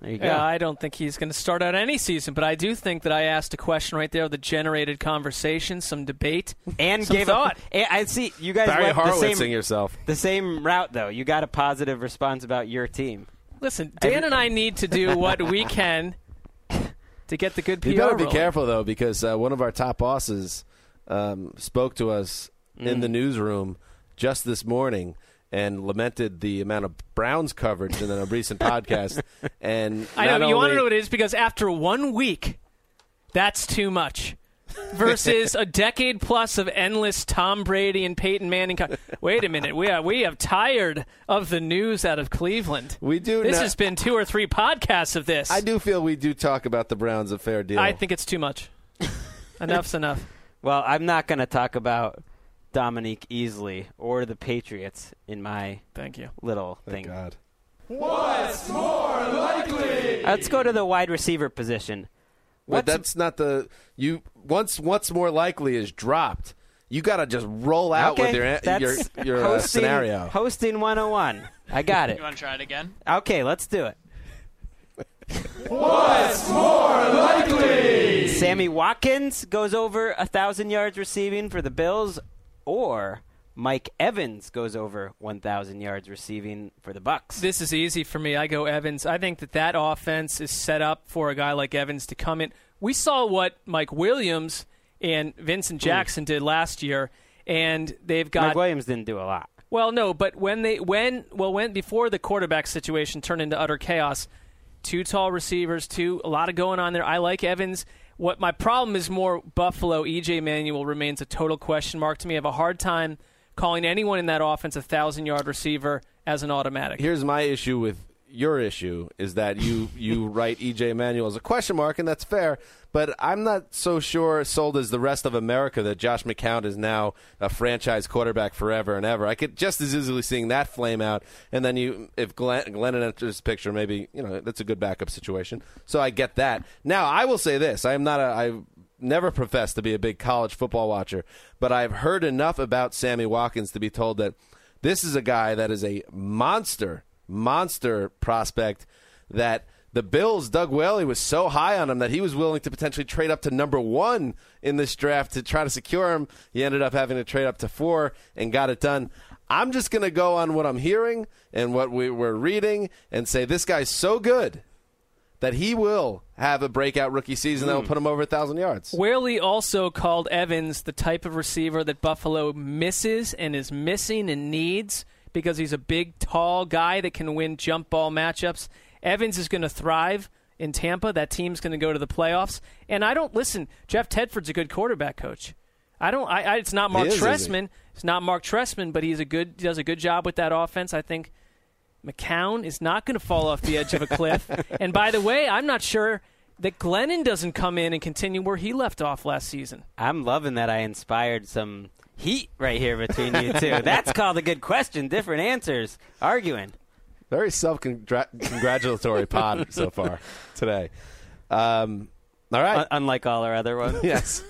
C: There you go.
D: Yeah, I don't think he's going to start out any season, but I do think that I asked a question right there that generated conversation, some debate,
C: and
D: some
C: gave
D: thought.
C: A, I see you guys
B: Barry
C: went the same,
B: yourself.
C: the same route though. You got a positive response about your team.
D: Listen, Dan and I need to do what we can to get the good PR.
B: You better be
D: rolling.
B: careful though, because uh, one of our top bosses um, spoke to us in
C: Mm.
B: the newsroom just this morning and lamented the amount of Browns coverage in a recent podcast. And
D: I know you want to know what it is because after one week, that's too much. Versus a decade plus of endless Tom Brady and Peyton Manning. co- Wait a minute, we are, we have tired of the news out of Cleveland.
B: We do.
D: This
B: not-
D: has been two or three podcasts of this.
B: I do feel we do talk about the Browns a fair deal.
D: I think it's too much. Enough's enough.
C: Well, I'm not going to talk about Dominique Easley or the Patriots in my
D: Thank you.
C: little
B: Thank
C: thing.
B: God. What's more likely?
C: Let's go to the wide receiver position.
B: But
C: What's-
B: that's not the you. Once what's more likely is dropped. You got to just roll out
C: okay,
B: with your
C: that's
B: your your uh, scenario.
C: Hosting 101. I got it.
E: You want to try it again?
C: Okay, let's do it. What's more likely? Sammy Watkins goes over a thousand yards receiving for the Bills, or Mike Evans goes over one thousand yards receiving for the Bucs.
D: This is easy for me. I go Evans. I think that that offense is set up for a guy like Evans to come in. We saw what Mike Williams and Vincent Jackson did last year, and they've got
C: Mike Williams didn't do a lot.
D: Well, no, but when they when well when before the quarterback situation turned into utter chaos, two tall receivers, two a lot of going on there. I like Evans. What my problem is more Buffalo. EJ Manuel remains a total question mark to me. I have a hard time calling anyone in that offense a thousand yard receiver as an automatic.
B: Here's my issue with your issue is that you you write EJ Manuel as a question mark, and that's fair. But I'm not so sure sold as the rest of America that Josh McCown is now a franchise quarterback forever and ever. I could just as easily seeing that flame out, and then you if Glenn, Glennon enters the picture, maybe you know that's a good backup situation. So I get that. Now I will say this: I am not a I never professed to be a big college football watcher, but I've heard enough about Sammy Watkins to be told that this is a guy that is a monster, monster prospect that the Bills, Doug Whaley was so high on him that he was willing to potentially trade up to number one in this draft to try to secure him. He ended up having to trade up to four and got it done. I'm just going to go on what I'm hearing and what we, we're reading and say this guy's so good that he will have a breakout rookie season that will hmm. put him over a thousand yards.
D: Whaley also called Evans the type of receiver that Buffalo misses and is missing and needs because he's a big, tall guy that can win jump ball matchups. Evans is going to thrive in Tampa. That team's going to go to the playoffs. And I don't listen. Jeff Tedford's a good quarterback coach. I don't. I, I it's not Mark
B: is, is he?
D: Trestman. It's not Marc Trestman, but he's a good. Does a good job with that offense. I think McCown is not going to fall off the edge of a cliff. and by the way, I'm not sure that Glennon doesn't come in and continue where he left off last season.
C: I'm loving that I inspired some heat right here between you two. That's called a good question. Different answers, arguing.
B: Very self congratulatory pod so far today. Um, all right.
C: Un- unlike all our other ones.
B: yes.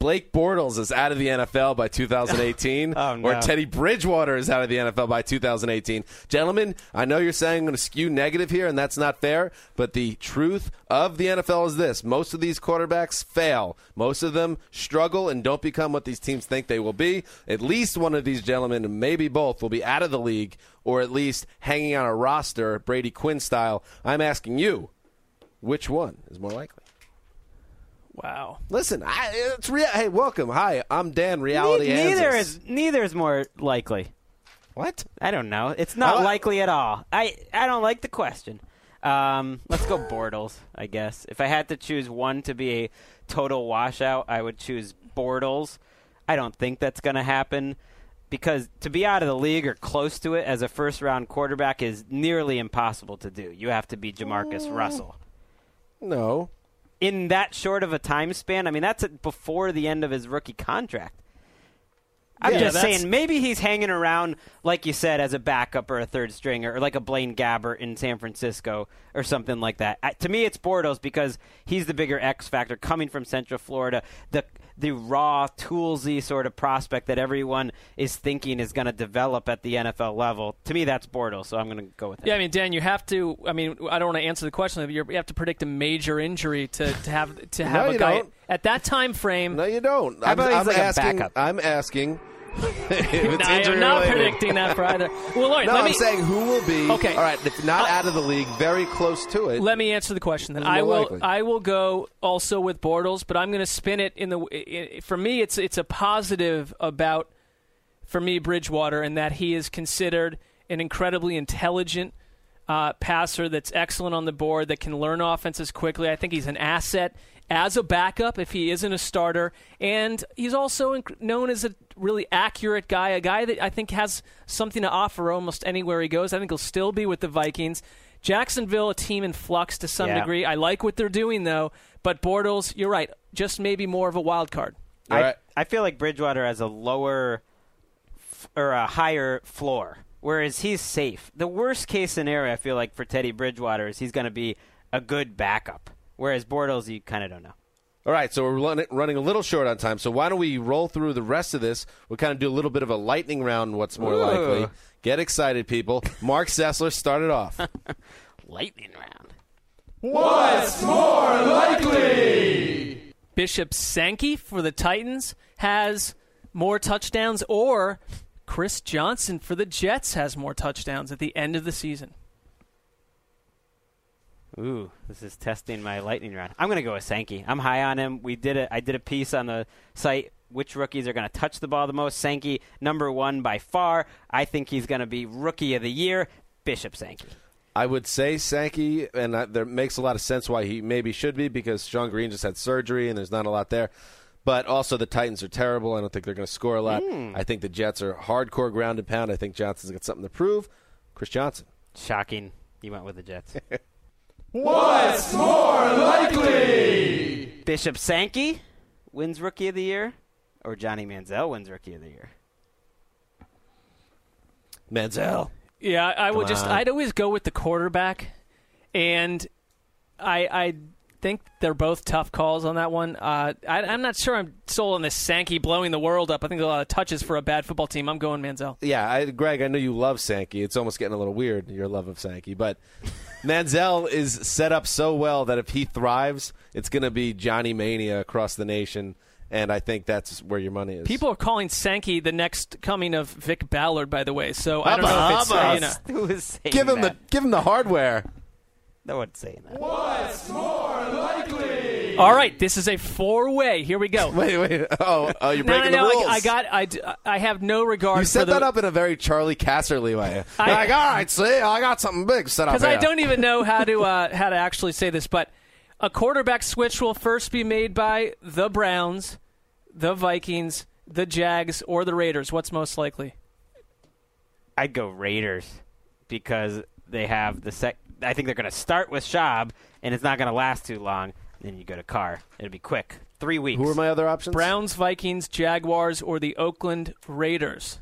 B: Blake Bortles is out of the NFL by 2018,
C: Oh, no.
B: or Teddy Bridgewater is out of the NFL by 2018. Gentlemen, I know you're saying I'm going to skew negative here, and that's not fair, but the truth of the NFL is this most of these quarterbacks fail. Most of them struggle and don't become what these teams think they will be. At least one of these gentlemen, and maybe both, will be out of the league, or at least hanging on a roster, Brady Quinn style. I'm asking you, which one is more likely?
D: Wow.
B: Listen, I, it's real. Hey, welcome. Hi, I'm Dan. Reality
C: Ne- neither is neither is more likely.
B: what?
C: I don't know. It's not likely at all. I I don't like the question. Um, let's go Bortles. I guess if I had to choose one to be a total washout, I would choose Bortles. I don't think that's going to happen because to be out of the league or close to it as a first round quarterback is nearly impossible to do. You have to be Jamarcus Russell.
B: No.
C: In that short of a time span, I mean, that's before the end of his rookie contract. I'm
D: Yeah,
C: just saying maybe he's hanging around, like you said, as a backup or a third stringer, or like a Blaine Gabbert in San Francisco or something like that. I, to me, it's Bortles because he's the bigger X factor coming from Central Florida. The the raw, toolsy sort of prospect that everyone is thinking is going to develop at the NFL level. To me, that's Bortles, so I'm going to go with him.
D: Yeah, I mean, Dan, you have to. I mean, I don't want to answer the question. but you're- have to predict a major injury to, to have to have
B: No,
D: a
B: you
D: guy
B: don't.
D: at that time frame.
B: No, you don't.
C: How
B: I'm,
C: about he's
B: I'm
C: like a
B: asking.
C: backup?
B: I'm asking. If it's
D: I am not
B: related.
D: predicting that for either. Well, right,
B: No,
D: let
B: I'm
D: me
B: saying who will be.
D: Okay.
B: All right, if not out of the league, very close to it.
D: let me answer the question. Then I will.
B: likely?
D: I will go also with Bortles, but I'm going to spin it in the. for me, it's it's a positive about for me Bridgewater, and that he is considered an incredibly intelligent uh, passer that's excellent on the board, that can learn offenses quickly. I think he's an asset as a backup if he isn't a starter, and he's also inc- known as a really accurate guy, a guy that I think has something to offer almost anywhere he goes. I think he'll still be with the Vikings. Jacksonville, a team in flux to some
C: Yeah.
D: degree. I like what they're doing though, but Bortles, you're right, just maybe more of a wild card.
B: All
C: I,
B: right.
C: I feel like Bridgewater has a lower f- or a higher floor, whereas he's safe. The worst case scenario, I feel like, for Teddy Bridgewater is he's going to be a good backup, whereas Bortles, you kind of don't know.
B: All right, so we're running a little short on time. So why don't we roll through the rest of this? We'll kind of do a little bit of a lightning round. What's more
C: Ooh.
B: likely? Get excited, people. Marc Sessler started off.
C: Lightning round. What's more likely?
D: Bishop Sankey for the Titans has more touchdowns, or Chris Johnson for the Jets has more touchdowns at the end of the season.
C: Ooh, this is testing my lightning round. I'm going to go with Sankey. I'm high on him. We did a, I did a piece on the site. Which rookies are going to touch the ball the most? Sankey, number one by far. I think he's going to be rookie of the year. Bishop Sankey.
B: I would say Sankey, and that there makes a lot of sense why he maybe should be because Shonn Greene just had surgery and there's not a lot there. But also the Titans are terrible. I don't think they're going to score a lot. Hmm. I think the Jets are hardcore ground and pound. I think Johnson's got something to prove. Chris Johnson.
C: Shocking. You went with the Jets. What's more likely? Bishop Sankey wins Rookie of the Year, or Johnny Manziel wins Rookie of the Year.
B: Manziel.
D: Yeah, I would
B: Come
D: just.
B: on.
D: I'd always go with the quarterback, and I I think they're both tough calls on that one. Uh, I, I'm not sure I'm sold on this Sankey blowing the world up. I think a lot of touches for a bad football team. I'm going Manziel.
B: Yeah, I, Greg, I know you love Sankey. It's almost getting a little weird, your love of Sankey. But Manziel is set up so well that if he thrives, it's going to be Johnny Mania across the nation. And I think that's where your money is.
D: People are calling Sankey the next coming of Vick Ballard, by the way. So I don't
B: Hubba,
D: know if it's
B: hubba.
D: you know.
C: Who is saying
B: give him
C: that?
B: the give him the hardware.
C: No one's saying that. What's more likely?
D: All right, this is a four-way. Here we go.
B: Wait, wait. Oh, oh you're
D: No,
B: breaking
D: no, no.
B: the rules.
D: I, I got. I, d- I have no regard
B: you
D: for
B: set
D: the.
B: that up in a very Charley Casserly way.
D: I-
B: You're like, all right, see, I got something big set up
D: because I don't even know how to uh, how to actually say this, but a quarterback switch will first be made by the Browns, the Vikings, the Jags, or the Raiders. What's most likely?
C: I'd go Raiders because they have the sec. I think they're going to start with Schaub, and it's not going to last too long. Then you go to Carr. It'll be quick. Three weeks.
B: Who are my other options?
D: Browns, Vikings, Jaguars, or the Oakland Raiders?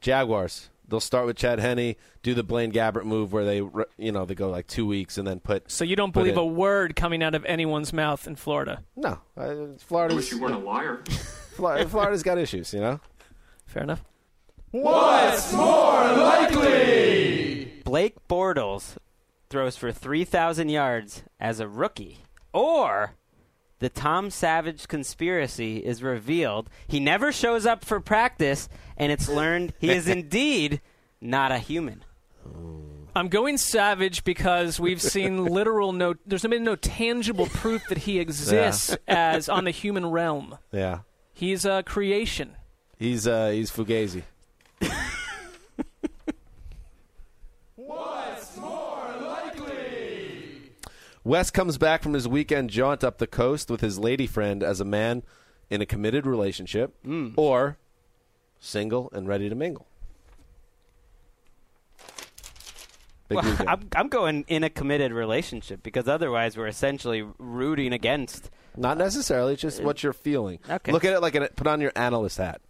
B: Jaguars. They'll start with Chad Henne, do the Blaine Gabbert move where they, you know, they go like two weeks and then put.
D: So you don't believe
B: it-
D: a word coming out of anyone's mouth in Florida?
B: No, uh, Florida's.
G: wish you weren't a liar.
B: Florida, Florida's got issues, you know.
D: Fair enough.
C: Blake Bortles throws for 3,000 yards as a rookie, or the Tom Savage conspiracy is revealed. He never shows up for practice, and it's learned he is indeed not a human.
D: I'm going savage because we've seen literal no. There's been no tangible proof that he exists as on the human realm.
B: Yeah,
D: He's a creation.
B: he's uh, he's Fugazi. Wes comes back from his weekend jaunt up the coast with his lady friend as a man in a committed relationship, mm. or single and ready to mingle. Big
C: Well. I'm, I'm going in a committed relationship because otherwise we're essentially rooting against.
B: Not necessarily, just uh, what you're feeling.
C: Okay.
B: Look at it like an, put on your analyst hat.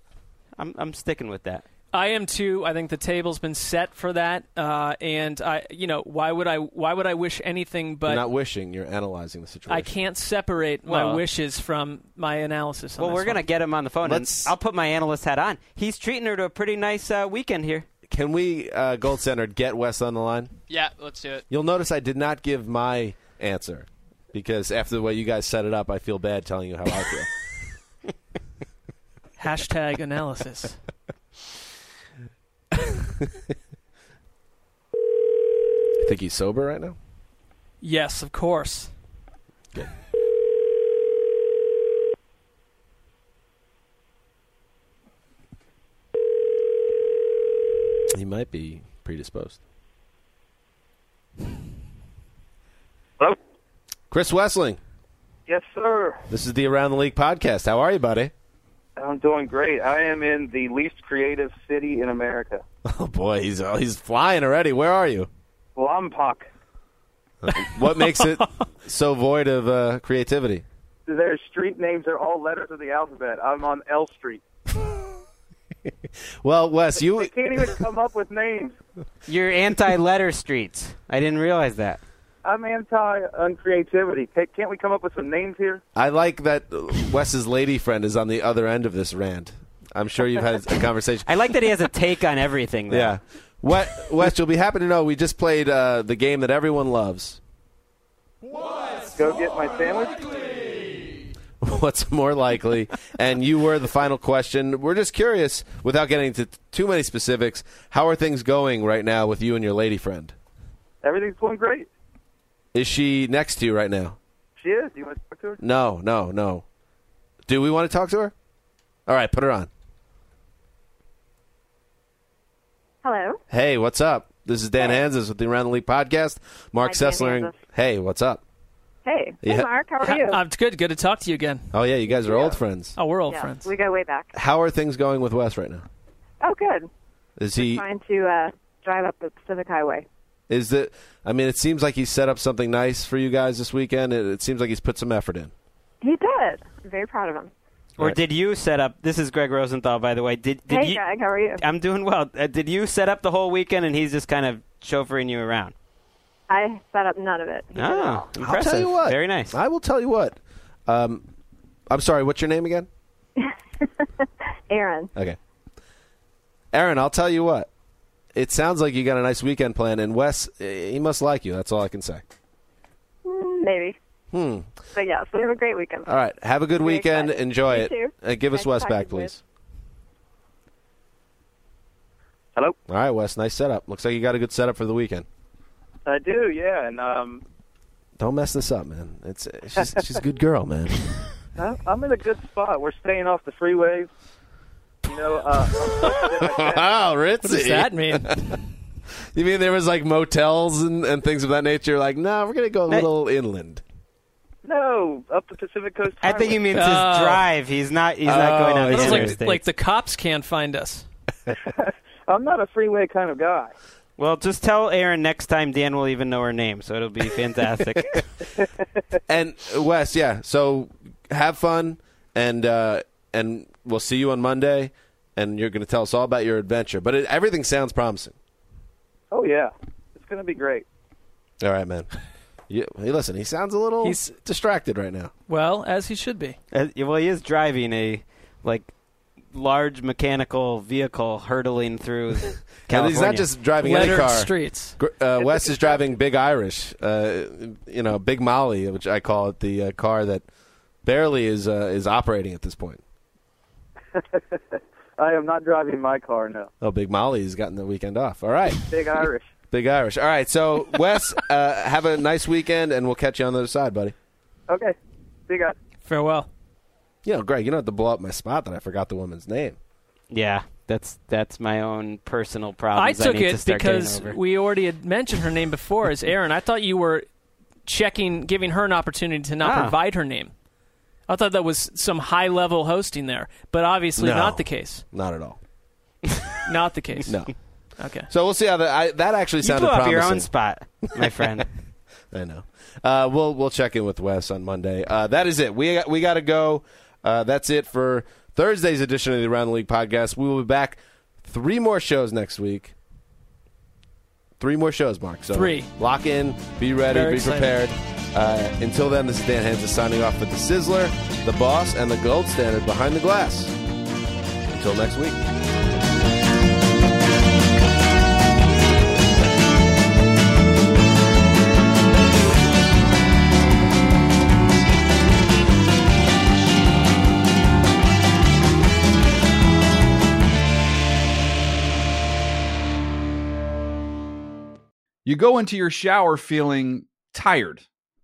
C: I'm I'm sticking with that.
D: I am too. I think the table's been set for that, uh, and I, you know, why would I? Why would I wish anything but?
B: you're not wishing. You're analyzing the situation.
D: I can't separate my wishes from my analysis. On
C: Well, we're gonna get him on the phone.
B: Let's-
C: And I'll put my analyst hat on. He's treating her to a pretty nice uh, weekend here.
B: Can we, uh, Gold Standard, get Wes on the line?
E: Yeah, let's do it.
B: You'll notice I did not give my answer because after the way you guys set it up, I feel bad telling you how I feel.
D: hashtag analysis.
B: you think he's sober right now?
D: Yes, of course.
B: He might be predisposed.
G: Hello?
B: Chris Wesseling,
G: Yes, sir.
B: this is the Around the League podcast. How are you, buddy?
G: I'm doing great. I am in the least creative city in America.
B: Oh boy, he's oh, he's flying already. Where are you?
G: Lompoc.
B: What makes it so void of uh, creativity?
G: Their street names are all letters of the alphabet. I'm on L Street.
B: Well, Wes,
G: They
B: you
G: can't even come up with names.
C: You're anti-letter streets. I didn't realize that.
G: I'm anti uncreativity. Ca- Can't we come up with some names here?
B: I like that Wes's lady friend is on the other end of this rant. I'm sure you've had a conversation.
C: I like that he has a take on everything. Though.
B: Yeah. What, Wes, you'll be happy to know we just played uh, the game that everyone loves.
G: Go get my sandwich.
B: What's more likely? and you were the final question. We're just curious, without getting into too many specifics, how are things going right now with you and your lady friend?
G: Everything's going great.
B: Is she next to you right now?
G: She is. Do you want to talk to her?
B: No, no, no. Do we want to talk to her? All right, put her on.
H: Hello.
B: Hey, what's up? This is Dan Hanzus with the Around the League podcast. Mark
H: Hi,
B: Sessler. and- Hey, what's up?
H: Hey.
B: Yeah.
H: Hey, Mark. How are you?
D: I'm good. Good to talk to you again.
B: Oh yeah, you guys are old friends.
D: Oh, we're old
H: yeah,
D: friends.
H: We go way back.
B: How are things going with Wes right now?
H: Oh, good.
B: Is he?
H: Trying to uh, drive up the Pacific Highway.
B: Is that? I mean, it seems like he set up something nice for you guys this weekend. It, it seems like he's put some effort in.
H: He did. I'm very proud of him.
C: Or
B: Right.
C: did you set up? This is Gregg Rosenthal, by the way. Did did
H: hey,
C: you?
H: Greg. How are you?
C: I'm doing well. Uh, did you set up the whole weekend, and he's just kind of chauffeuring you around?
H: I set up none of it. He
C: Oh,
H: all.
C: impressive!
B: I'll tell you what.
C: Very nice.
B: I will tell you what. Um, I'm sorry. What's your name again?
H: Aaron.
B: Okay. Aaron, I'll tell you what. It sounds like you got a nice weekend plan, and Wes, eh, he must like you. That's all I can say.
H: Maybe.
B: Hmm.
H: But yeah, so we have a great weekend.
B: All right. Have a good
H: Very
B: weekend.
H: excited.
B: Enjoy
H: You
B: it.
H: too.
B: Uh, give
H: Nice
B: us Wes back, please.
G: Hello.
B: All right, Wes. Nice setup. Looks like you got a good setup for the weekend.
G: I do. Yeah, and um,
B: Don't mess this up, man. It's uh, she's she's a good girl, man.
G: I'm I'm in a good spot. We're staying off the freeways. You know, uh,
B: wow, Ritzy.
D: What does that mean?
B: You mean there was like motels and, and things of that nature? Like, no, we're gonna go a
C: Hey.
B: little inland.
G: no, up the Pacific Coast. Highway.
C: I think he means
D: Oh.
C: his drive. He's not. He's not going
B: Oh,
C: on the
B: it's
D: It's like, like the cops can't find us.
G: I'm not a freeway kind of guy.
C: Well, just tell Aaron next time Dan will even know her name, so it'll be fantastic.
B: And Wes, yeah. So have fun, and uh, and we'll see you on Monday. And you're gonna tell us all about your adventure. But it, everything sounds promising.
G: Oh yeah, it's gonna be great.
B: All right, man. You, hey, listen, he sounds a little
D: He's-
B: distracted right now.
D: Well, as he should be.
C: Uh, well, he is driving a like large mechanical vehicle hurtling through
B: And
C: California.
B: he's not just driving any car.
D: streets.
B: Gr- Uh, Wes is driving Big Irish, uh, you know, Big Molly, which I call it, the uh, car that barely is uh, is operating at this point.
G: I am not driving my car now.
B: Oh, Big Molly's gotten the weekend off. All right,
G: Big Irish.
B: Big Irish. All right, so Wes, uh, have a nice weekend, and we'll catch you on the other side, buddy.
G: Okay. See you guys.
D: Farewell.
B: You know, Greg, you don't have to blow up my spot that I forgot the woman's name.
C: yeah, that's that's my own personal problem.
D: I took
C: need
D: it
C: start
D: because we already had mentioned her name before as Aaron. I thought you were checking, giving her an opportunity to not
C: Ah.
D: provide her name. I thought that was some high level hosting there, but obviously
B: No.
D: not the case.
B: Not at all.
D: Not the case.
B: No.
D: Okay.
B: So we'll see how that. I, that actually
C: you
B: sounded
C: blew up your own spot, my friend.
B: I know. Uh, we'll we'll check in with Wes on Monday. Uh, that is it. We we got to go. Uh, that's it for Thursday's edition of the Around the League podcast. We will be back three more shows next week. Three more shows, Mark. So
D: Three.
B: Lock in, be ready,
D: Very
B: be
D: excited.
B: prepared. Uh, until then, this is Dan Hanzus signing off with the Sizzler, the Boss, and the Gold Standard behind the glass. Until next week.
I: You go into your shower feeling tired,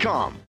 J: Stamps.com.